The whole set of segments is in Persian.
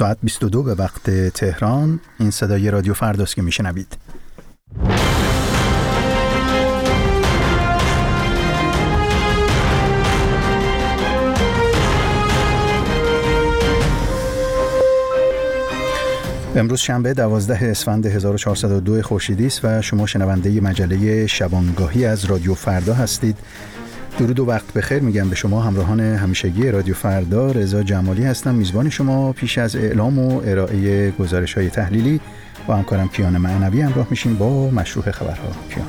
ساعت 22 به وقت تهران. این صدای رادیو فرداست که میشنوید. امروز شنبه 12 اسفند 1402 خورشیدی است و شما شنونده مجله شبانگاهی از رادیو فردا هستید. درود و وقت بخیر میگم به شما همراهان همیشگی رادیو فردا. رضا جمالی هستم. میزبان شما پیش از اعلام و ارائه گزارش های تحلیلی با همکارم کیان معنوی همراه میشیم با مشروع خبرها. کیان.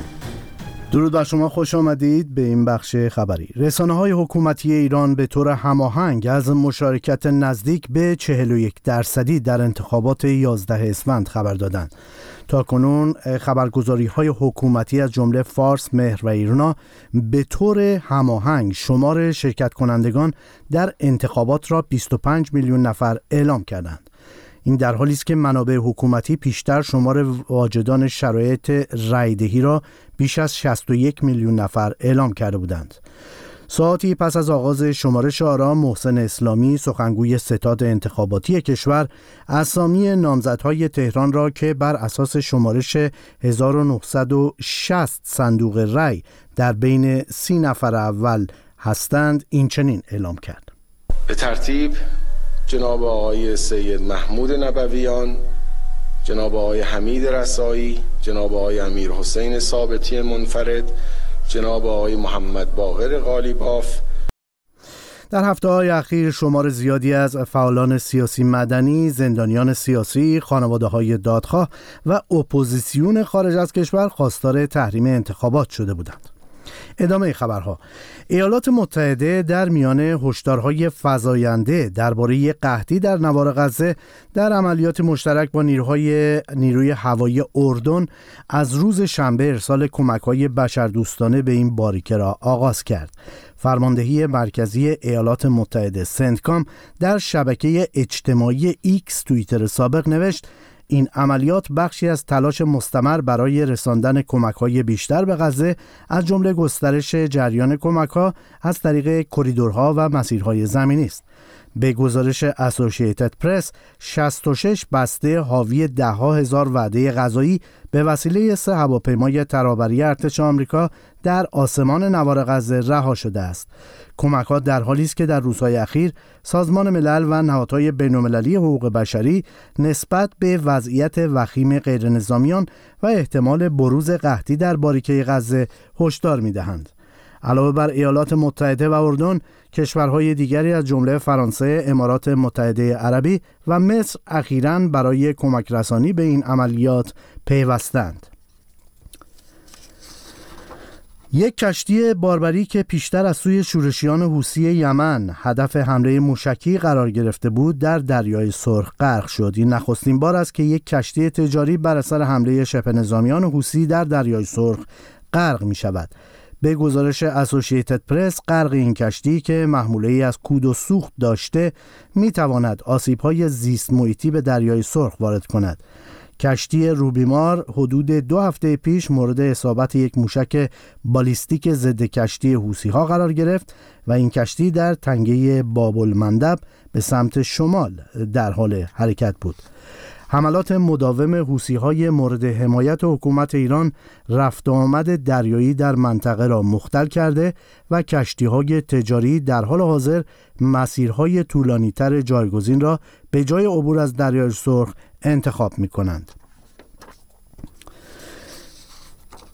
درود بر شما. خوش آمدید به این بخش خبری. رسانه های حکومتی ایران به طور هماهنگ از مشارکت نزدیک به 41 درصدی در انتخابات 11 اسفند خبر دادند. تا کنون خبرگزاری های حکومتی از جمله فارس، مهر و ایرنا به طور هماهنگ شمار شرکت کنندگان در انتخابات را 25 میلیون نفر اعلام کردند. این در حالی است که منابع حکومتی پیشتر شمار واجدان شرایط رایدهی را بیش از 61 میلیون نفر اعلام کرده بودند. ساعتی پس از آغاز شمارش آرا محسن اسلامی سخنگوی ستاد انتخاباتی کشور اسامی نامزدهای تهران را که بر اساس شمارش 1960 صندوق رای در بین سی نفر اول هستند این چنین اعلام کرد. به ترتیب جناب آقای سید محمود نبویان جناب آقای حمید رسایی جناب آقای امیر حسین ثابتی منفرد جناب آقای محمد باقر غالیباف در هفته های اخیر شمار زیادی از فعالان سیاسی مدنی، زندانیان سیاسی، خانواده های دادخواه و اپوزیسیون خارج از کشور خواستار تحریم انتخابات شده بودند. ادامه خبرها. ایالات متحده در میان هشدارهای فزاینده درباره قحطی در نوار غزه در عملیات مشترک با نیروهای نیروی هوایی اردن از روز شنبه ارسال کمک‌های بشردوستانه به این باریکه را آغاز کرد. فرماندهی مرکزی ایالات متحده سنتکام در شبکه اجتماعی ایکس توییتر سابق نوشت این عملیات بخشی از تلاش مستمر برای رساندن کمک‌های بیشتر به غزه از جمله گسترش جریان کمک‌ها از طریق کریدورها و مسیرهای زمینی است. به گزارش اسوسییتد پرس 66 بسته حاوی دهها هزار وعده غذایی به وسیله سه هواپیمای ترابری ارتش آمریکا در آسمان نوار غزه رها شده است. کمک در حالی است که در روزهای اخیر سازمان ملل و نهادهای بین‌المللی حقوق بشری نسبت به وضعیت وخیم غیرنظامیان و احتمال بروز قحطی در باریکه غزه هشدار می‌دهند. علاوه بر ایالات متحده و اردن کشورهای دیگری از جمله فرانسه، امارات متحده عربی و مصر اخیرا برای کمک رسانی به این عملیات پیوستند. یک کشتی باربری که پیشتر از سوی شورشیان حوسی یمن هدف حمله موشکی قرار گرفته بود در دریای سرخ غرق شد این نخستین بار است که یک کشتی تجاری بر اثر حمله شبه نظامیان حوسی در دریای سرخ غرق می شود به گزارش اسوسییتد پرس غرق این کشتی که محموله ای از کود و سوخت داشته می تواند آسیب های زیست محیطی به دریای سرخ وارد کند. کشتی روبیمار حدود دو هفته پیش مورد اصابت یک موشک بالیستیک ضد کشتی حوسی ها قرار گرفت و این کشتی در تنگه بابل مندب به سمت شمال در حال حرکت بود. حملات مداوم حوسی های مورد حمایت حکومت ایران رفت آمد دریایی در منطقه را مختل کرده و کشتی های تجاری در حال حاضر مسیرهای طولانی تر جایگزین را به جای عبور از دریای سرخ انتخاب می کنند.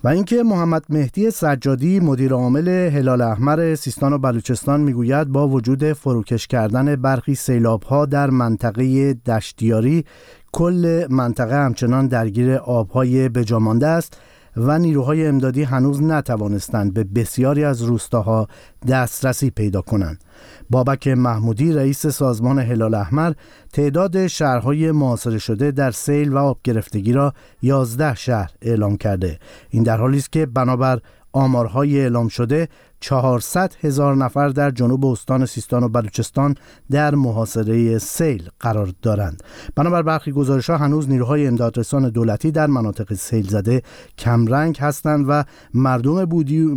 و اینکه محمد مهدی سجادی مدیر عامل هلال احمر سیستان و بلوچستان می‌گوید با وجود فروکش کردن برخی سیلاب ها در منطقه دشتیاری کل منطقه همچنان درگیر آبهای بجامانده است و نیروهای امدادی هنوز نتوانستند به بسیاری از روستاها دسترسی پیدا کنند. بابک محمودی رئیس سازمان هلال احمر تعداد شهرهای معاصره شده در سیل و آب گرفتگی را 11 شهر اعلام کرده این در حالی است که بنابر آمارهای اعلام شده 400 هزار نفر در جنوب استان سیستان و بلوچستان در محاصره سیل قرار دارند. بنابر برخی گزارش ها هنوز نیروهای امدادرسان دولتی در مناطق سیل زده کمرنگ هستند و مردم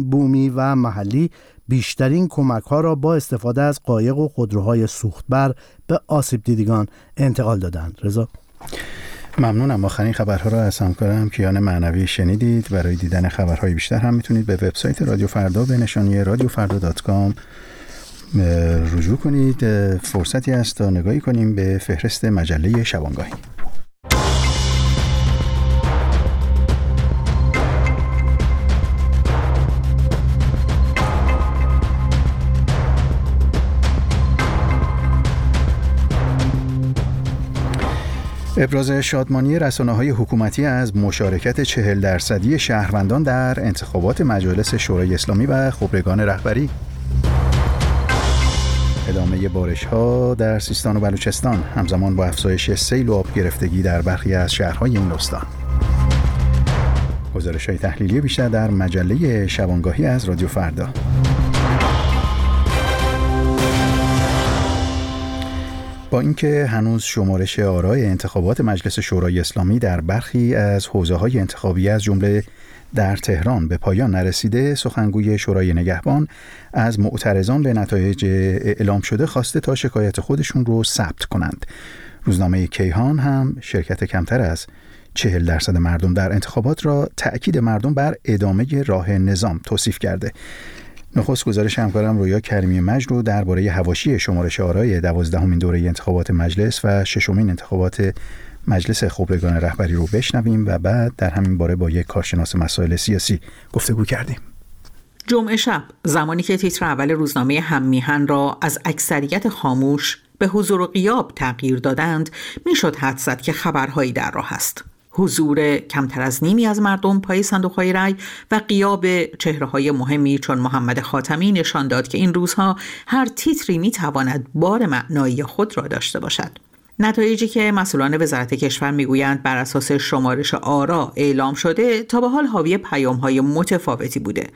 بومی و محلی بیشترین کمک ها را با استفاده از قایق و خودروهای سوختبر به آسیب دیدگان انتقال دادند. رضا؟ ممنونم. آخرین خبرها را از همکارم کیان معنوی شنیدید. برای دیدن خبرهای بیشتر هم می‌تونید به وبسایت رادیو فردا به نشانی رادیو فردا رجوع کنید. فرصتی است تا نگاهی کنیم به فهرست مجله شبانگاهی. ابراز شادمانی رسانه های حکومتی از مشارکت چهل درصدی شهروندان در انتخابات مجالس شورای اسلامی و خبرگان رهبری. ادامه بارش ها در سیستان و بلوچستان. همزمان با افزایش سیل و آب گرفتگی در برخی از شهرهای این استان. گزارش های تحلیلی بیشتر در مجله شبانگاهی از رادیو فردا. با اینکه هنوز شمارش آرای انتخابات مجلس شورای اسلامی در برخی از حوزه های انتخابی از جمله در تهران به پایان نرسیده سخنگوی شورای نگهبان از معترضان به نتایج اعلام شده خواسته تا شکایت خودشون رو ثبت کنند. روزنامه کیهان هم شرکت کمتر از چهل درصد مردم در انتخابات را تأکید مردم بر ادامه راه نظام توصیف کرده. نخست گزارش همکارم رویا کریمی مجد رو درباره هواشی شمارش آرای دوازدهمین دوره انتخابات مجلس و ششمین انتخابات مجلس خبرگان رهبری رو بشنویم و بعد در همین باره با یک کارشناس مسائل سیاسی گفتگو کردیم. جمعه شب زمانی که تیتر اول روزنامه هممیهن را از اکثریت خاموش به حضور و قیاب تغییر دادند می‌شد حد زد که خبرهایی در راه است. حضور کمتر از نیمی از مردم پای صندوق های رای و قیاب چهره های مهمی چون محمد خاتمی نشان داد که این روزها هر تیتری می تواند بار معنایی خود را داشته باشد. نتایجی که مسئولان وزارت کشور می‌گویند بر اساس شمارش آرا اعلام شده تا به حال حاوی پیام های متفاوتی بوده.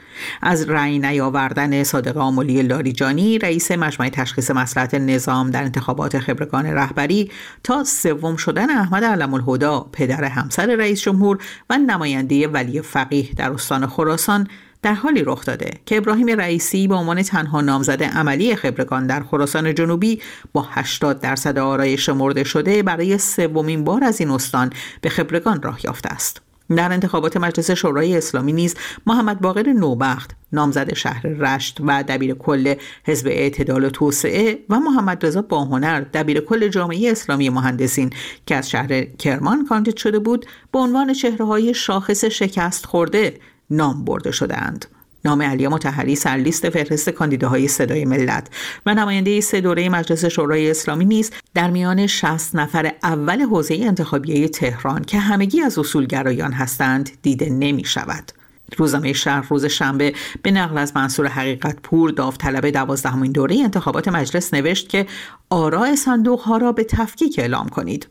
از رأی نیاوردن صادق آمولی لاریجانی رئیس مجمع تشخیص مسئلت نظام در انتخابات خبرگان رهبری تا سوم شدن احمد علم الهدا پدر همسر رئیس جمهور و نماینده ولی فقیه در استان خراسان در حالی رخ داده که ابراهیم رئیسی به عنوان تنها نامزد عملی خبرگان در خراسان جنوبی با 80 درصد آرای شمرده شده برای سومین بار از این استان به خبرگان راه یافته است. در انتخابات مجلس شورای اسلامی نیز محمد باقر نوبخت نامزد شهر رشت و دبیر کل حزب اعتدال و توسعه و محمد رضا باهنر دبیر کل جامعه اسلامی مهندسین که از شهر کرمان کاندید شده بود به عنوان چهره های شاخص شکست خورده نام برده شدهاند. نام علی متحری سرلیست فهرست کاندیداهای صدای ملت و نماینده سه دوره مجلس شورای اسلامی نیز در میان 60 نفر اول حوزه انتخابیه تهران که همگی از اصولگرایان هستند دیده نمی شود. روزنامه شهر روز شنبه به نقل از منصور حقیقت پور داوطلب دوازدهمین دوره انتخابات مجلس نوشت که آراء صندوق ها را به تفکیک اعلام کنید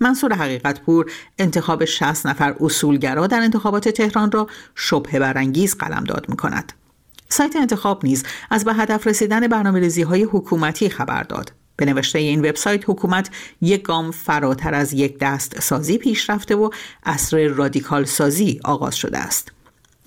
منصور حقیقت پور انتخاب 60 نفر اصولگرا در انتخابات تهران را شبه برانگیز قلمداد می کند. سایت انتخاب نیز از به هدف رسیدن برنامه های حکومتی خبر داد. به نوشته این وبسایت حکومت یک گام فراتر از یک دست سازی پیش رفته و اصر رادیکال سازی آغاز شده است.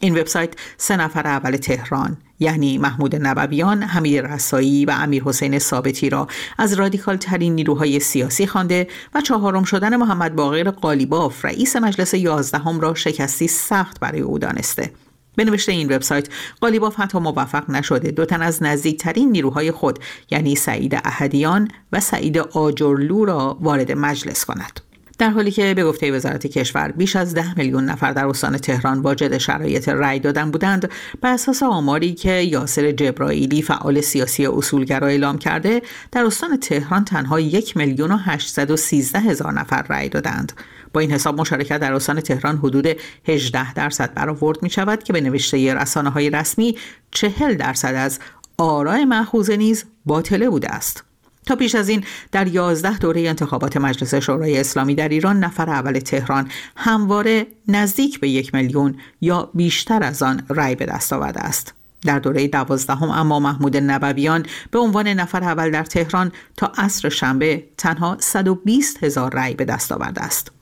این وبسایت سه نفر اول تهران یعنی محمود نبویان، حمید رسایی و امیر حسین ثابتی را از رادیکال ترین نیروهای سیاسی خوانده و چهارم شدن محمد باقر قالیباف رئیس مجلس یازدهم را شکستی سخت برای او دانسته. به این وبسایت قالیباف حتی موفق نشده دو تن از نزدیکترین نیروهای خود یعنی سعید احدیان و سعید آجرلو را وارد مجلس کند. در حالی که به گفته وزارت کشور بیش از ده میلیون نفر در استان تهران واجد شرایط رأی دادن بودند بر اساس آماری که یاسر جبرائیلی فعال سیاسی اصولگرا اعلام کرده در استان تهران تنها یک میلیون و سیزده هزار نفر رأی دادند. با این حساب مشارکت در استان تهران حدود 18 درصد برآورد می شود که به نوشته رسانه های رسمی 40 درصد از آرای محفوظه نیز باطله بوده است. پیش از این در یازده دوره انتخابات مجلس شورای اسلامی در ایران نفر اول تهران همواره نزدیک به یک میلیون یا بیشتر از آن رأی به دست آورده است. در دوره دوازدهم اما محمود نبویان به عنوان نفر اول در تهران تا عصر شنبه تنها 120 هزار رأی به دست آورده است.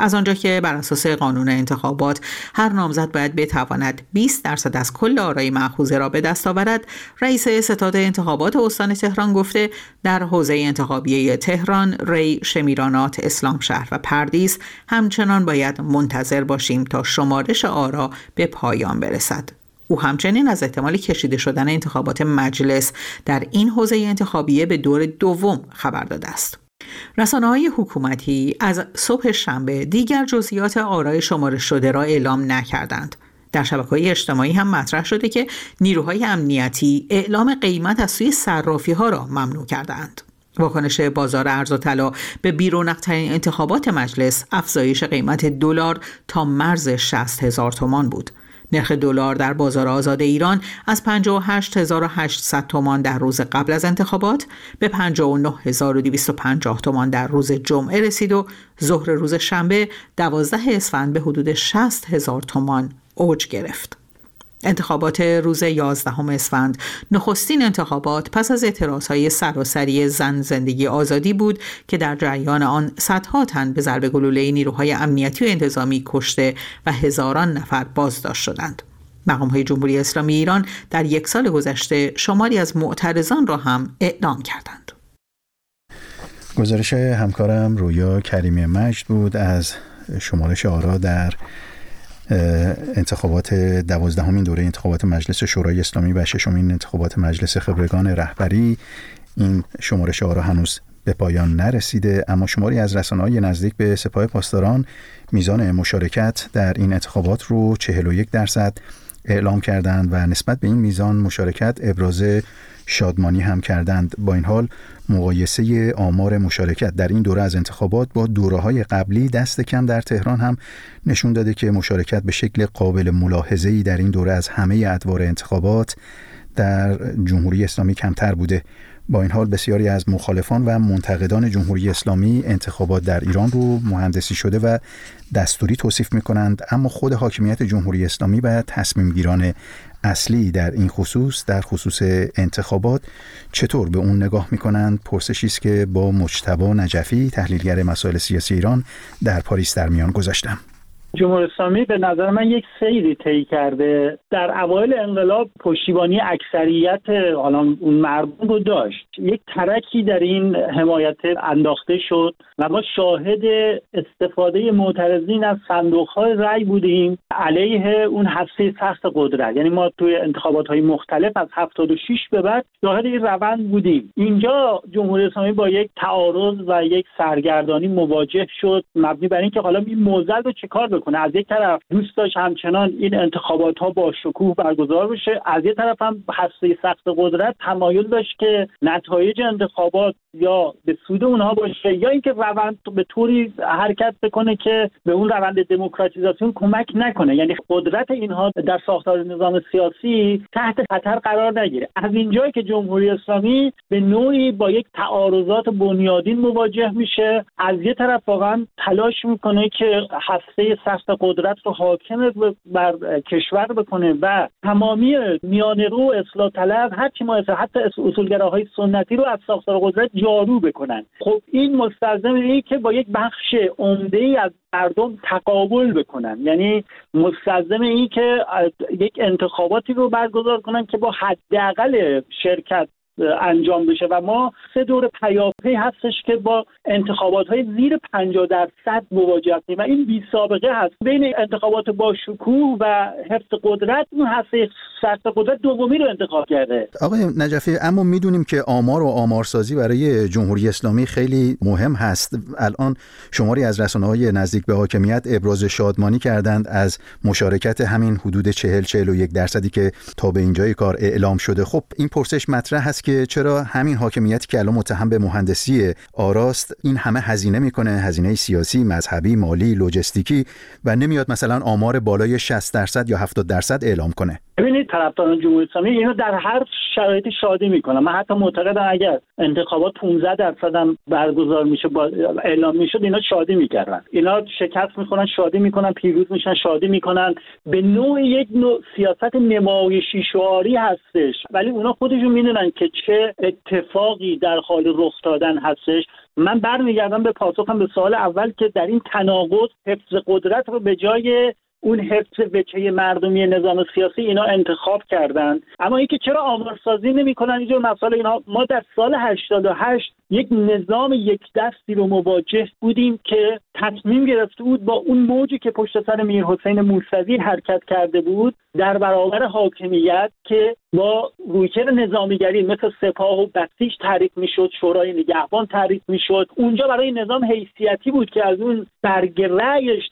از آنجا که بر اساس قانون انتخابات هر نامزد باید بتواند 20 درصد از کل آرای مأخوذه را به دست آورد رئیس ستاد انتخابات استان تهران گفته در حوزه انتخابی تهران ری شمیرانات اسلام شهر و پردیس همچنان باید منتظر باشیم تا شمارش آرا به پایان برسد. او همچنین از احتمال کشیده شدن انتخابات مجلس در این حوزه انتخابیه به دور دوم خبر داده است. رسانه های حکومتی از صبح شنبه دیگر جزئیات آرای شمارش شده را اعلام نکردند. در شبکه های اجتماعی هم مطرح شده که نیروهای امنیتی اعلام قیمت از سوی صرافی ها را ممنوع کردند. واکنش بازار ارز و طلا به بیرونقترین انتخابات مجلس افزایش قیمت دلار تا مرز 60 هزار تومان بود. نرخ دلار در بازار آزاد ایران از 58800 تومان در روز قبل از انتخابات به 59250 تومان در روز جمعه رسید و ظهر روز شنبه 12 اسفند به حدود 60 هزار تومان اوج گرفت. انتخابات روز 11 اسفند نخستین انتخابات پس از های سراسری زن زندگی آزادی بود که در جریان آن صدها تن به ضرب گلوله نیروهای امنیتی و انتظامی کشته و هزاران نفر بازداشت شدند. مقام های جمهوری اسلامی ایران در یک سال گذشته شماری از معترضان را هم اعلام کردند. گزارش همکارم رویا کریمی مجد بود از شمارش آرا در انتخابات دوازدهمین دوره انتخابات مجلس شورای اسلامی و ششمین انتخابات مجلس خبرگان رهبری. این شمارش آرا هنوز به پایان نرسیده اما شماری از رسانه های نزدیک به سپاه پاسداران میزان مشارکت در این انتخابات رو 41 درصد اعلام کردند و نسبت به این میزان مشارکت ابراز شادمانی هم کردند. با این حال مقایسه آمار مشارکت در این دوره از انتخابات با دوره های قبلی دست کم در تهران هم نشون داده که مشارکت به شکل قابل ملاحظه‌ای در این دوره از همه ادوار انتخابات در جمهوری اسلامی کمتر بوده. با این حال بسیاری از مخالفان و منتقدان جمهوری اسلامی انتخابات در ایران رو مهندسی شده و دستوری توصیف می کنند اما خود حاکمیت جمهوری اسلامی و تصمیم گیران اصلی در این خصوص در خصوص انتخابات چطور به اون نگاه می کنند پرسشی است که با مجتبا نجفی تحلیلگر مسائل سیاسی ایران در پاریس در میان گذاشتم. جمهوری اسلامی به نظر من یک سیری طی کرده. در اوایل انقلاب پشتیبانی اکثریت حالا اون مردم رو داشت. یک ترکی در این حمایت انداخته شد و ما شاهد استفاده معترضین از صندوق های رأی بودیم علیه اون حفظه سخت قدرت. یعنی ما توی انتخابات های مختلف از 76 به بعد شاهد این روند بودیم. اینجا جمهوری اسلامی با یک تعارض و یک سرگردانی مواجه شد. مبنی بر اینکه حالا این موزل رو چه بکنه از یک طرف دوست داشت همچنان این انتخابات ها با شکوه برگزار بشه از یک طرف هم هسته سخت قدرت تمایل داشت که نتایج انتخابات یا به سود اونها باشه یا اینکه روند به طوری حرکت بکنه که به اون روند دموکراتیزاسیون کمک نکنه. یعنی قدرت اینها در ساختار نظام سیاسی تحت خطر قرار نگیره. از اینجایی که جمهوری اسلامی به نوعی با یک تعارضات بنیادین مواجه میشه از یه طرف واقعا تلاش می‌کنه که هسته سخت قدرت رو حاکم بر کشور بکنه و تمامی میان رو اصلاح طلب هر چی ما حتی اصولگراهای سنتی رو از ساختار قدرت جارو بکنن. خب این مستلزم اینه که با یک بخش عمده ای از مردم تقابل بکنن. یعنی مستلزم این که یک انتخاباتی رو برگزار کنن که با حداقل شرکت انجام بشه و ما سه دور پیاپی هستش که با انتخابات های زیر 50 درصد مواجه هستیم و این بی سابقه هست. بین انتخابات با شکوه و حفظ قدرت اون هسته سخت قدرت دومی رو انتخاب کرده. آقای نجفی اما می‌دونیم که آمار و آمارسازی برای جمهوری اسلامی خیلی مهم هست. الان شماری از رسانه های نزدیک به حاکمیت ابراز شادمانی کردند از مشارکت همین حدود 40 41 درصدی که تا به اینجای کار اعلام شده. خب این پرسش مطرح هست که چرا همین حاکمیتی که الان متهم به مهندسی آراست این همه هزینه می‌کنه؟ هزینه سیاسی مذهبی مالی لوجستیکی و نمیاد مثلا آمار بالای 60 درصد یا 70 درصد اعلام کنه. ببینید طرفداران جمهوری اسلامی اینو در هر شرایطی شادی می‌کنن. من حتی معتقدم اگر انتخابات 15 درصد هم برگزار میشه با اعلام می‌شد اینا شادی می‌کردن. اینا شکست می‌خورن شادی می‌کنن پیروز میشن شادی می‌کنن. به نوع یک نوع سیاست نمایشی شعاری هستش. ولی اونا خودشون می‌دونن که چه اتفاقی در حال رخ دادن هستش. من برمیگردم به پاسخم به سوال اول که در این تناقض حفظ قدرت رو به جای اون حفظ وچه مردمی نظام سیاسی اینا انتخاب کردن. اما اینکه چرا آمارسازی نمی‌کنن؟ اینجور مسائل اینا. ما در سال 88 یک نظام یک دستی رو مواجه بودیم که تصمیم گرفته بود با اون موجی که پشت سر میر حسین موسوی حرکت کرده بود در برابر حاکمیت که با رویکر نظامیگری مثل سپاه و بسیج تعریف می‌شد شورای نگهبان تعریف می‌شد. اونجا برای نظام حیثیتی بود که از اون برگ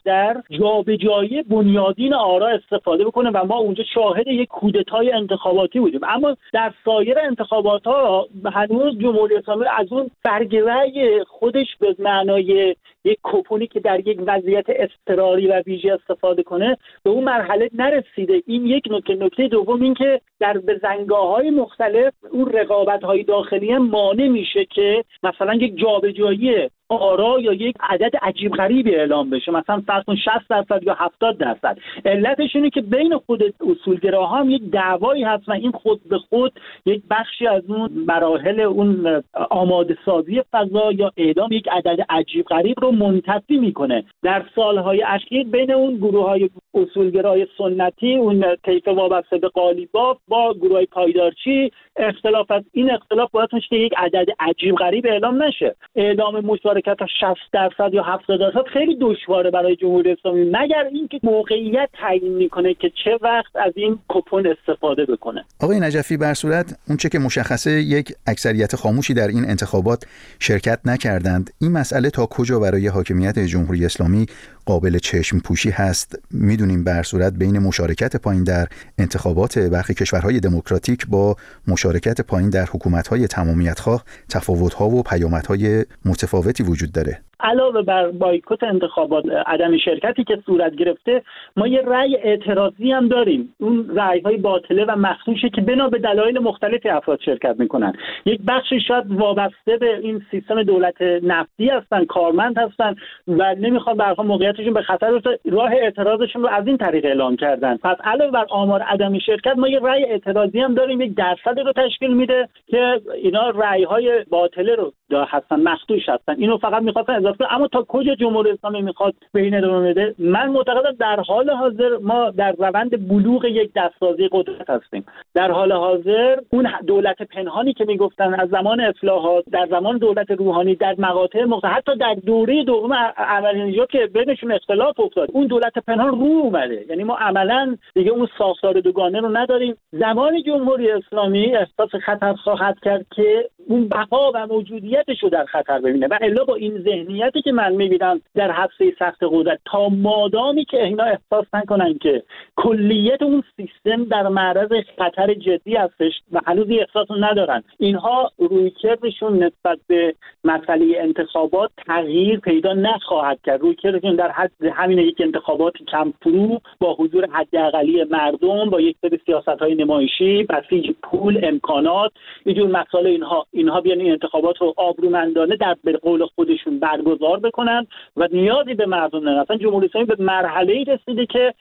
در جابجایی بنیادین آرا استفاده بکنه و ما اونجا شاهد یک کودتای انتخاباتی بودیم. اما در سایر انتخابات ها هنوز جمهوری اسلامی از اون برگ رأی خودش به معنای یک کپونی که در یک وضعیت اضطراری و ویژه استفاده کنه به اون مرحله نرسیده. این یک نکته. نکته دوم این که در بزنگاه های مختلف اون رقابت های داخلی مانع میشه که مثلا یک جابجایی آرا یا یک عدد عجیب غریبی اعلام بشه. مثلا فرض کن 60 درصد یا 70 درصد. علتش اینه که بین خود اصولگراها هم یک دعوایی هست و این خود به خود یک بخشی از اون مراحل اون آماده سازی فضا یا اعلام یک عدد عجیب غریب رو منتفی می‌کنه. در سالهای اخیر بین اون گروه های اصولگرای سنتی اون طیف وابسته به قالیباف با گروه های پایدارچی اختلاف از این اختلاف باید که یک عدد عجیب غریب اعلام نشه. اعلام مشارکت 60 درصد یا 70 درصد خیلی دشواره برای جمهوری اسلامی مگر اینکه موقعیت تعیین می‌کنه که چه وقت از این کپون استفاده بکنه؟ آقای نجفی بر صورت اونچه که مشخصه یک اکثریت خاموشی در این انتخابات شرکت نکردند. این مسئله تا کجا برای حاکمیت جمهوری اسلامی قابل چشم پوشی هست. می‌دونیم بر صورت بین مشارکت پایین در انتخابات برخی کشورهای دموکراتیک با مشارکت پایین در حکومت‌های تمامیت‌خواه تفاوت‌ها و پیامدهای متفاوتی وجود داره. علاوه بر بایکوت انتخابات عدم شرکتی که صورت گرفته ما یه رأی اعتراضی هم داریم. اون رأی های باطله و مخصوصه که بنا به دلایل مختلفی افراد شرکت می‌کنن. یک بخشی شاید وابسته به این سیستم دولت نفتی هستن کارمند هستن و نمی‌خوان برها موقعیتشون به خطر راه اعتراضشون رو از این طریق اعلام کردن. پس علاوه بر آمار عدم شرکت ما یه رأی اعتراضی هم داریم یک درصد رو تشکیل میده که اینا رأی های باطله رو هستن مخدوش هستن. اینو فقط می‌خواستن اما تا کجا جمهوری اسلامی می‌خواد به این ادامه بده؟ من معتقدم در حال حاضر ما در روند بلوغ یک دستسازی قدرت هستیم. در حال حاضر اون دولت پنهانی که می‌گفتن از زمان اصلاحات در زمان دولت روحانی در مقاطع مختلف حتی در دوره دوم عملی که بینشون اختلاف افتاد اون دولت پنهان رو اومده. یعنی ما عملا دیگه اون ساختار دوگانه رو نداریم. زمان جمهوری اسلامی احساس خطر خواهد کرد که اون بقا و موجودیتش رو در خطر ببینه و الا با این ذهنیتی که من می‌بینم در حفظه سخت قدرت تا مادامی که اینا احساس نکنن که کلیت اون سیستم در معرض خطر جدی هستش و هنوز احساس ندارن. اینها رویکردشون نسبت به مسئله انتخابات تغییر پیدا نخواهد کرد. رویکردشون در حد همین یک انتخابات کم فرو با حضور حداقلی مردم با یک سری سیاست های نمایشی بسیج پول امکانات اینجور مسائل اینها. اینها بیان این انتخابات رو آبرومندانه در به قول خودشون برگزار بکنن و نیازی به مردم ندارن اصلا جمهوری اسلامی به مرحله ای رسیده که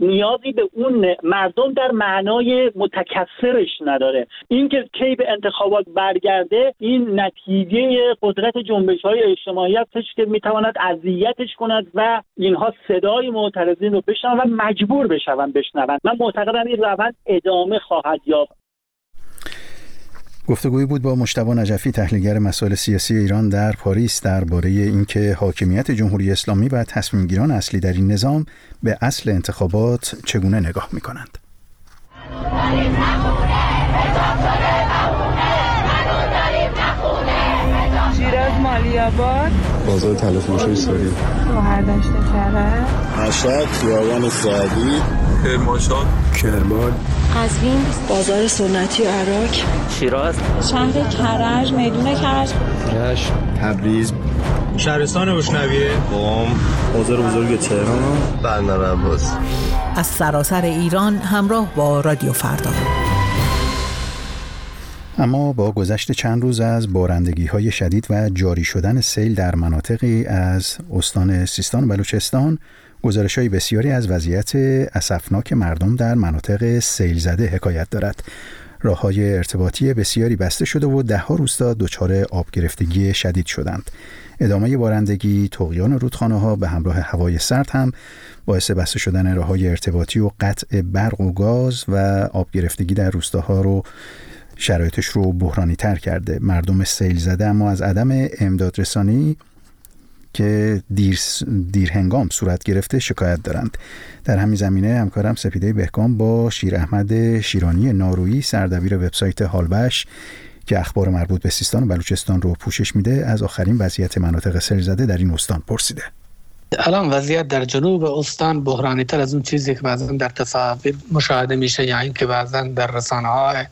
نیازی به اون مردم در معنای متکثرش نداره. اینکه کی به انتخابات برگرده این نتیجه قدرت جنبش های اجتماعی هستش که می‌تواند اذیتش کند و اینها صدای معترضین رو بشنون و مجبور بشون بشنون. من معتقدم این روند ادامه خواهد یافت. گفتگویی بود با مشتبه نجفی تحلیلگر مسائل سیاسی ایران در پاریس درباره اینکه حاکمیت جمهوری اسلامی و تصمیمگیران اصلی در این نظام به اصل انتخابات چگونه نگاه می مالی آباد بازار تلفروشی ساری شهر کرد مشهد خیابان سعدی. کرمانشاه. کرمان. قزوین بازار سنتی عراق. شیراز. شهر کرج میدون کرج. رشت تبریز. شهرستان اشنویه قم بازار بزرگ تهران. بندر عباس از سراسر ایران همراه با رادیو فردا. اما با گذشت چند روز از بارندگی های شدید و جاری شدن سیل در مناطقی از استان سیستان و بلوچستان گزارش های بسیاری از وضعیت اسفناک مردم در مناطق سیل زده حکایت دارد. راه های ارتباطی بسیاری بسته شده و دهها روستا دچار آب گرفتگی شدید شدند. ادامه بارندگی تقیان رودخانه ها به همراه هوای سرد هم باعث بسته شدن راه های ارتباطی و قطع برق و گاز و آب گرفتگی در روستاها رو شرایطش رو بحرانی تر کرده. مردم سیل زده اما از عدم امدادرسانی که دیر, دیر هنگام صورت گرفته شکایت دارند. در همین زمینه همکارم سپیده بهکام با شیر احمد شیرانی نارویی سردبیر وبسایت هالبش که اخبار مربوط به سیستان و بلوچستان رو پوشش میده از آخرین وضعیت مناطق سیل زده در این استان پرسیده. الان وضعیت در جنوب استان بحرانی تر از اون چیزی که بعضا در تصاویر مشاهده میشه یا اینکه بعضا در رسانه های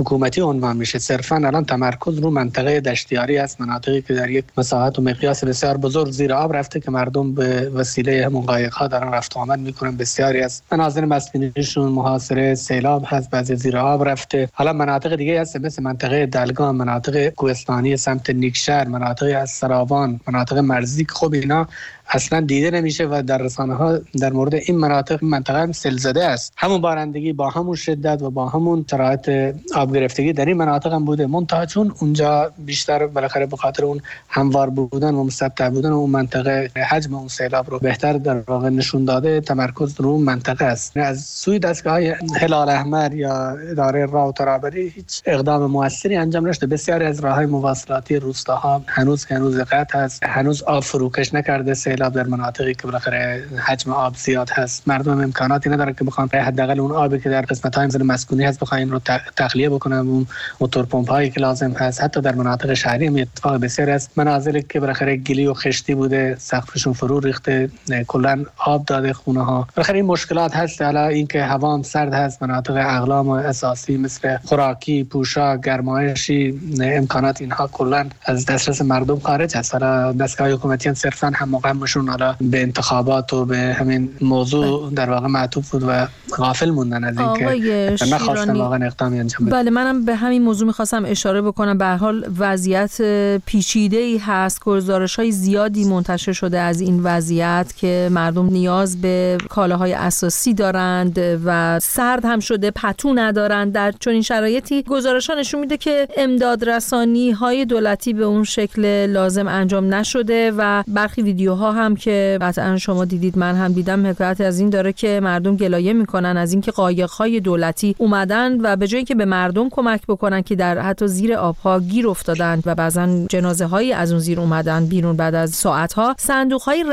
حکومتی عنوان میشه. صرفا الان تمرکز رو منطقه دشتیاری است مناطقی که در یک مساحت و مقیاس بسیار بزرگ زیر آب رفته که مردم به وسیله همون قایق ها دارن رفت آمد می‌کنن. بسیاری از مناظر مسکونیشون محاصره سیلاب هست بعضی زیر آب رفته. حالا مناطق دیگه هست مثل منطقه دلگان مناطق کوهستانی سمت نیکشهر مناطق از سراوان مناطق مرزی خب اینا اصلا دیده نمیشه و در رسانه ها در مورد این مناطق منطقه هم سل زده است. همون بارندگی با همون شدت و با همون شرایط آب گرفتگی در این مناطق هم بوده. منتها چون اونجا بیشتر بالاخره به خاطر اون هموار بودن و مسطح بودن اون منطقه حجم اون سیلاب رو بهتر در واقع نشون داده تمرکز رو منطقه است. از سوی دستگاه های هلال احمر یا اداره راه و ترابری هیچ اقدام موثری انجام نشده. بسیاری از راه های مواصلاتی روستاها هنوز هنوز قطع هست هنوز آب فروکش نکرده سیلاب در مناطقی که بالاخره حجم آب زیاد هست. مردم امکاناتی ندارن که بخوان حداقل اون آبی که در قسمت های مسکونی هست بخواین رو تخلیه بکنن اون موتور پمپ هایی که لازم هست. حتی در مناطق شهری هم اتفاق بسیار است. منازلی که بالاخره گلی و خشتی بوده سقفشون فرو ریخته کلا آب داده خونه ها. بالاخره این مشکلات هست. حالا اینکه هوا هم سرد هست مناطق اقلام و اساسی مثل خوراکی پوشاک گرمایشی امکانات اینها کلا از دسترس مردم خارج هست. حالا دستگاه حکومتی هم صرفا هم مقامشون حالا به انتخابات و به همین موضوع در واقع معطوف بود و غافل موندن از اینکه نخواستن واقعا اقدامی انجام بله منم به همین موضوع می‌خواستم اشاره بکنم. به حال وضعیت پیچیده ای هست. گزارش های زیادی منتشر شده از این وضعیت که مردم نیاز به کالاهای اساسی دارند و سرد هم شده پتو ندارند. در چنین شرایطی گزارش ها نشون میده که امداد رسانی های دولتی به اون شکل لازم انجام نشده و برخی ویدیوها هم که قطعا شما دیدید من هم دیدم حکایت از این داره که مردم گلایه می‌کنن از اینکه قایق های دولتی اومدن و به جایی که به مردم کمک بکنن که در حتی زیر آبها گیر افتادن و بعضا جنازه هایی از اون زیر اومدن بیرون. بعد از ساعت ها صندوق های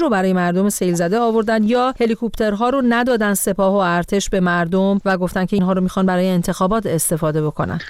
رو برای مردم سیل زده آوردن یا هلیکوپترها رو ندادن سپاه و ارتش به مردم و گفتن که اینها رو می‌خوان برای انتخابات استفاده بکنن.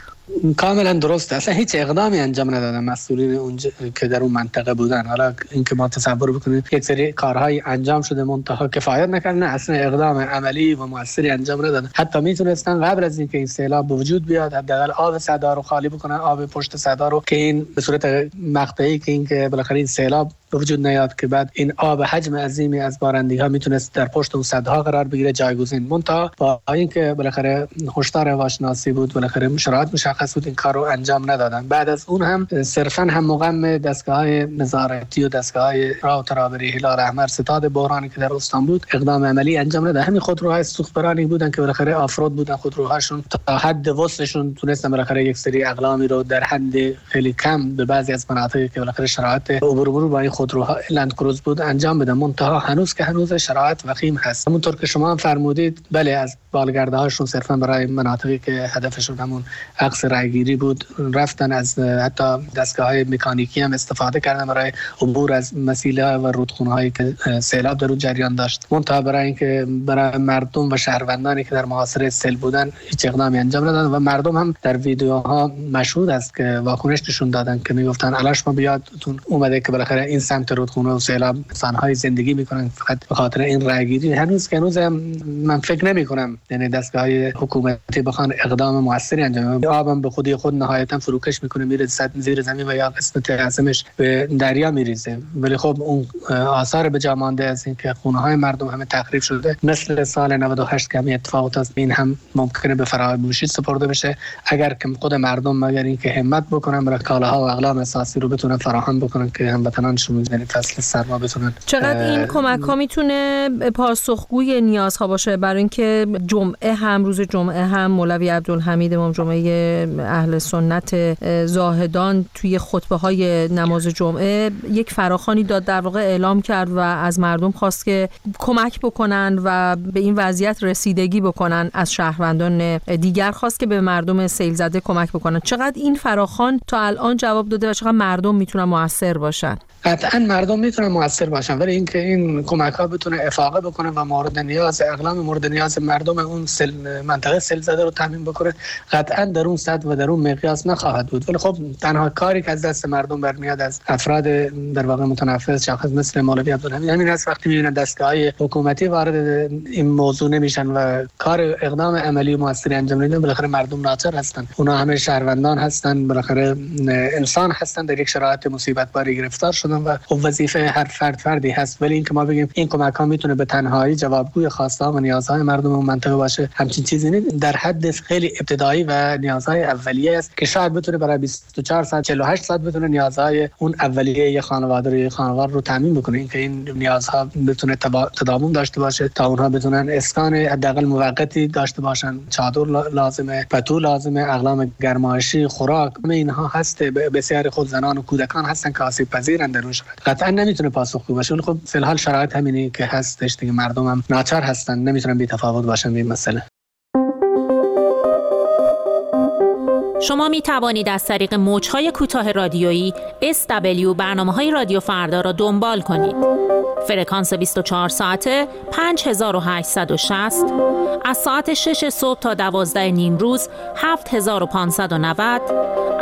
کاملا درست اصلا هیچ اقدامی انجام ندادن. مسئولین اونجا که در اون منطقه بودن. حالا اینکه ما تصور بکنید یک سری کارهای انجام شده منتها کفایت نکردن. اصلا اقدام عملی و موثری انجام ندادن. حتی می‌تونستن قبل از اینکه این سیلاب به وجود بیاد حداقل آب صدا رو خالی بکنن آب پشت صدا رو که این به صورت مقطعی که اینکه بالاخره این سیلاب وجود نیاد که بعد این آب حجم عظیمی از بارندگی ها می‌تونست در پشت اون صدها قرار بگیره جایگزین. مونتا با اینکه بالاخره هشدار هواشناسی بود بالاخره شرایط مشخص بود این کار رو انجام ندادن. بعد از اون هم صرفا هم مقام دستگاه های نظارتی و دستگاه های راه ترابری هلال احمر ستاد بحرانی که در استان بود اقدام عملی انجام نداد. همین خودروهای سوختبرانی بودن که بالاخره آفرود بودن خودروهاشون. تا حد وسعشون تونستن بالاخره یک سری اقلامی رو در حد خیلی کم به بعضی از مناطقی که بالاخره شرایط عبور با این خودروها لند کروز بود انجام بدن. منتها هنوز که هنوز شرایط وخیم هست. همونطور که شما هم فرمودید بله از بالگرده هاشون صرفا برای مناطقی که هدفشون همون عکس رایگیری بود. رفتن از حتی دستگاه های مکانیکی هم استفاده کردن برای عبور از مسیله و رودخونه هایی که سیلاب در اون جریان داشت. منتها برای اینکه برای مردم و شهروندانی که در محاصره سیل بودن هیچ اقدامی انجام ندادن و مردم هم در ویدیوها مشهود است که واکنش نشون دادن که می‌گفتن الاش ما بیادتون اومده که بالاخره این سمت رودخونه و سیلاب های زندگی می‌کنن. فقط به خاطر این رایگیری. هنوز که هنوز من فکر نمی کنم یعنی دستگاه حکومتی بخوان اقدام موثری انجام آب هم به خودی خود نهایتا فروکش می‌کنه میره زیر زمین و یا قسمت اعظمش به دریا میریزه. ولی خب اون آثار به جا مانده از اینکه خونه های مردم همه تخریب شده. مثل سال 98 که همین اتفاقات از این هم ممکنه به فراموشی سپرده بشه. اگر که خود مردم مگر اینکه همت بکنن برای کالاها و اقلام اساسی رو بتونن فراهم بکنن که هموطنانشون یعنی فصل سرما بتونن چقدر این کمک ها می‌تونه پاسخگوی نیازها باشه؟ برای اینکه جمعه هم روز جمعه هم مولوی عبدالحمید امام جمعه اهل سنت زاهدان توی خطبه های نماز جمعه یک فراخانی داد در واقع اعلام کرد و از مردم خواست که کمک بکنن و به این وضعیت رسیدگی بکنن از شهروندان دیگر. خواست که به مردم سیل زده کمک بکنن. چقدر این فراخان تا الان جواب داده و چقدر مردم می‌تونن موثر باشن؟ قطعا مردم می‌تونن موثر باشن ولی اینکه این کمک ها بتونه افاقه بکنه و مورد نیاز اقلام مورد نیاز مردم اون سل منطقه سل زده رو تامین بکنه قطعا در اون صد و در اون مقیاس نخواهد بود. ولی خب تنها کاری که از دست مردم برمیاد از افراد در واقع متنفذ شخص مثل مولوی عبدالحمید همین است وقتی می‌بینن دستگاه های حکومتی وارد این موضوع نمیشن و کار اقدام عملی موثری انجام نمیدن بالاخره مردم ناچار هستن. اونا همه شهروندان هستن بالاخره انسان هستن در یک شرایط مصیبت باری گرفتار شدن. و خب وظیفه هر فرد فردی هست ولی اینکه ما بگیم این کمک ها می‌تونه به تنهایی جوابگوی خواسته و نیازهای مردم اون منطقه باشه همچین چیزی نیست. در حد خیلی ابتدایی و نیازهای اولیه است که شاید بتونه برای 24 ساعت 48 ساعت بتونه نیازهای اون اولیه یه خانواده رو یه خانوار رو تامین بکنه. اینکه این نیازها بتونه تداوم داشته باشه تا اونها بتونن اسکان حداقل موقتی داشته باشن. چادر لازمه پتو لازمه اقلام گرمایشی خوراک اینها هست. بسیار خود زنان و کودکان هستن که آسیب پذیرن در شرایط قطعا نمی‌تونه پاسخگو باشه خب فی الحال شرایط همینی که هستش دیگه. مردم هم ناچار هستن. نمی‌تونن بی تفاوت باشن به این مسئله. شما می توانید از طریق موجهای کوتاه رادیویی SW برنامه های رادیو فردا را دنبال کنید. فرکانس 24 ساعته 5860 از ساعت 6 صبح تا 12 نیم روز 7590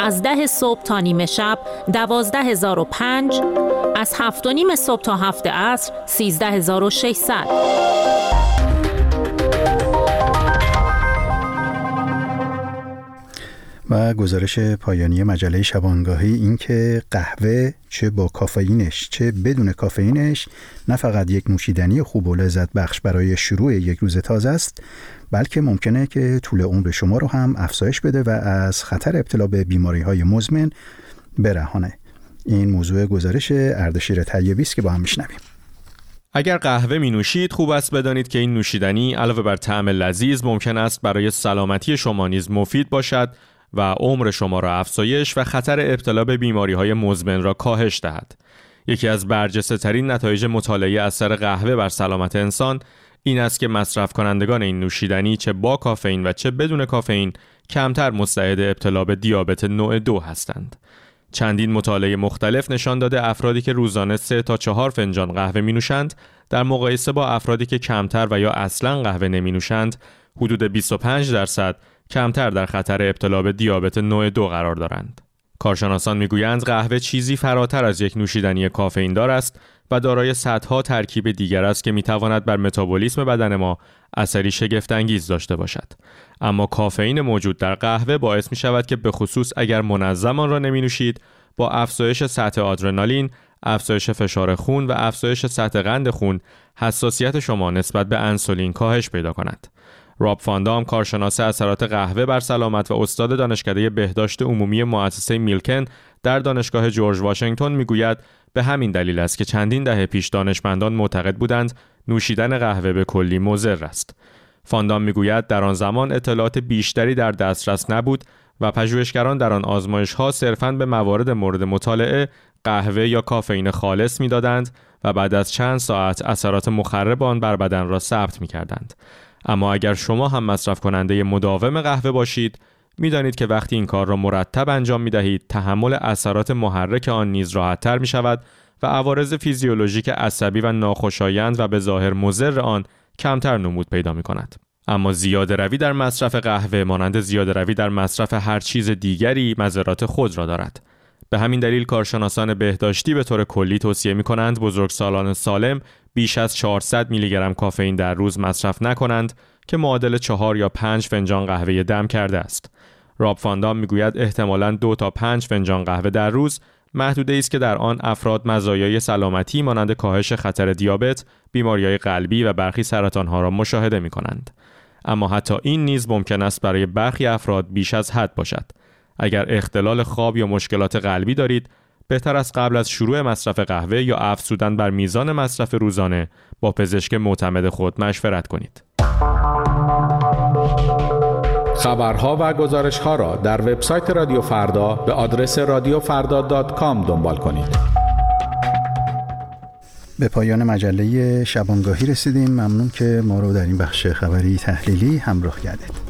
از 10 صبح تا نیمه شب 12005 از 7 نیم صبح تا 7 عصر 13600 و گزارش پایانی مجله شبانگاهی این که قهوه چه با کافئینش چه بدون کافئینش نه فقط یک نوشیدنی خوب و لذت بخش برای شروع یک روز تازه است بلکه ممکنه که طول عمر شما رو هم افزایش بده و از خطر ابتلا به بیماری های مزمن برهانه. این موضوع گزارش اردشیر طیبی است که با هم میشنویم. اگر قهوه می نوشید خوب است بدانید که این نوشیدنی علاوه بر طعم لذیذ ممکن است برای سلامتی شما نیز مفید باشد. و عمر شما را افزایش و خطر ابتلا به بیماری های مزمن را کاهش دهد. یکی از برجسته ترین نتایج مطالعه اثر قهوه بر سلامت انسان این است که مصرف کنندگان این نوشیدنی چه با کافئین و چه بدون کافئین کمتر مستعد ابتلا به دیابت نوع دو هستند. چندین مطالعه مختلف نشان داده افرادی که روزانه 3 تا 4 فنجان قهوه می نوشند در مقایسه با افرادی که کمتر و یا اصلا قهوه نمی نوشند حدود 25 درصد کمتر در خطر ابتلا به دیابت نوع دو قرار دارند. کارشناسان می‌گویند قهوه چیزی فراتر از یک نوشیدنی کافئین دار است و دارای صدها ترکیب دیگر است که می‌تواند بر متابولیسم بدن ما اثری شگفتانگیز داشته باشد اما کافئین موجود در قهوه باعث می شود که به خصوص اگر منظم آن را نمی نوشید با افزایش سطح آدرنالین، افزایش فشار خون و افزایش سطح قند خون حساسیت شما نسبت به انسولین کاهش پیدا کند. راب فاندام کارشناس اثرات قهوه بر سلامت و استاد دانشکده بهداشت عمومی مؤسسه میلکن در دانشگاه جورج واشنگتن می‌گوید به همین دلیل است که چندین دهه پیش دانشمندان معتقد بودند نوشیدن قهوه به کلی مضر است. فاندام می‌گوید در آن زمان اطلاعات بیشتری در دسترس نبود و پژوهشگران در آن آزمایش ها صرفاً به موارد مورد مطالعه قهوه یا کافئین خالص می‌دادند و بعد از چند ساعت اثرات مخرب آن بر بدن را ثبت می کردند. اما اگر شما هم مصرف کننده مداوم قهوه باشید می‌دانید که وقتی این کار را مرتب انجام می دهید تحمل اثرات محرک آن نیز راحتتر می شود و عوارض فیزیولوژیک عصبی و ناخوشایند و به ظاهر مضر آن کمتر نمود پیدا می کند. اما زیاده روی در مصرف قهوه مانند زیاده روی در مصرف هر چیز دیگری مذرات خود را دارد. به همین دلیل کارشناسان بهداشتی به طور کلی توصیه می کنند بزرگسالان سالم بیش از 400 میلی گرم کافئین در روز مصرف نکنند که معادل چهار یا پنج فنجان قهوه دم کرده است. راب فاندام می‌گوید احتمالاً دو تا پنج فنجان قهوه در روز محدوده است که در آن افراد مزایای سلامتی مانند کاهش خطر دیابت، بیماریهای قلبی و برخی سرطانها را مشاهده می کنند. اما حتی این نیز ممکن است برای برخی افراد بیش از حد باشد. اگر اختلال خواب یا مشکلات قلبی دارید، بهتر است قبل از شروع مصرف قهوه یا افزودن بر میزان مصرف روزانه با پزشک معتمد خود مشورت کنید. خبرها و گزارش ها را در وبسایت رادیو فردا به آدرس رادیوفردا.com دنبال کنید. به پایان مجله شبانگاهی رسیدیم ممنون که ما رو در این بخش خبری تحلیلی همراه کردید